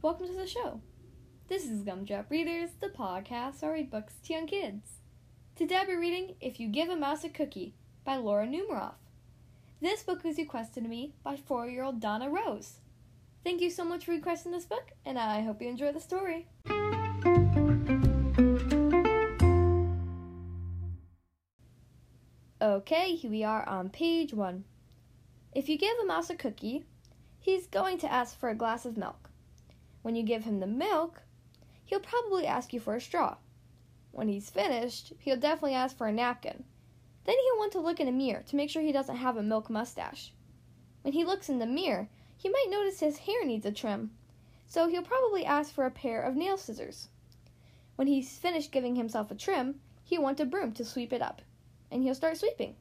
welcome to the show. This is Gumdrop Readers, the podcast I read books to young kids. Today I'll be reading If You Give a Mouse a Cookie by Laura Numeroff. This book was requested to me by four year old Donna Rose. Thank you so much for requesting this book, and I hope you enjoy the story. Okay, here we are on page one. If you give a mouse a cookie, he's going to ask for a glass of milk. When you give him the milk, he'll probably ask you for a straw. When he's finished, he'll definitely ask for a napkin. Then he'll want to look in a mirror to make sure he doesn't have a milk mustache. When he looks in the mirror, he might notice his hair needs a trim, so he'll probably ask for a pair of nail scissors. When he's finished giving himself a trim, he'll want a broom to sweep it up, and he'll start sweeping.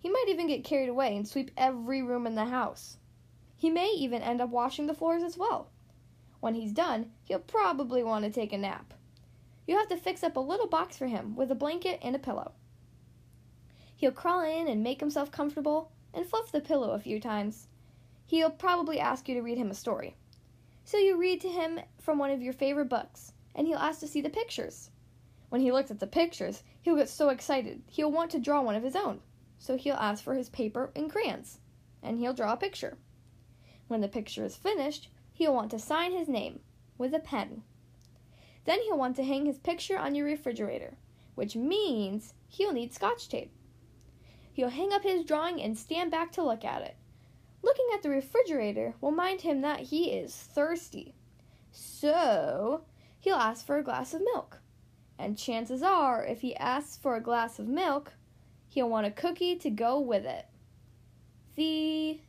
He might even get carried away and sweep every room in the house. He may even end up washing the floors as well. When he's done, he'll probably want to take a nap. You'll have to fix up a little box for him with a blanket and a pillow. He'll crawl in and make himself comfortable and fluff the pillow a few times. He'll probably ask you to read him a story. So you read to him from one of your favorite books, and he'll ask to see the pictures. When he looks at the pictures, he'll get so excited he'll want to draw one of his own. So he'll ask for his paper and crayons, and he'll draw a picture. When the picture is finished, he'll want to sign his name with a pen. Then he'll want to hang his picture on your refrigerator, which means he'll need scotch tape. He'll hang up his drawing and stand back to look at it. Looking at the refrigerator will mind him that he is thirsty. So, he'll ask for a glass of milk. And chances are, if he asks for a glass of milk, he'll want a cookie to go with it. The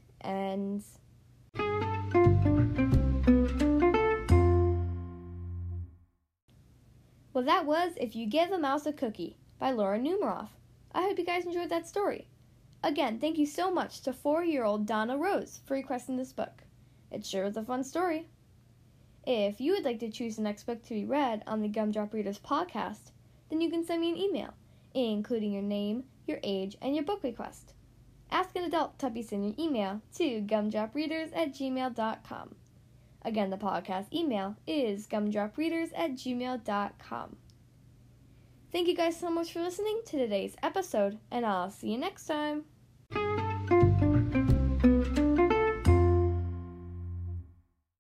Well, that was If You Give a Mouse a Cookie by Laura Numeroff. I hope you guys enjoyed that story. Again, thank you so much to four year old Donna Rose for requesting this book. It sure was a fun story. If you would like to choose the next book to be read on the Gumdrop Readers podcast, then you can send me an email, including your name, your age, and your book request. Ask an adult to you send your email to gumdropreaders at gmail.com. Again, the podcast email is gumdropreaders at gmail.com. Thank you guys so much for listening to today's episode, and I'll see you next time.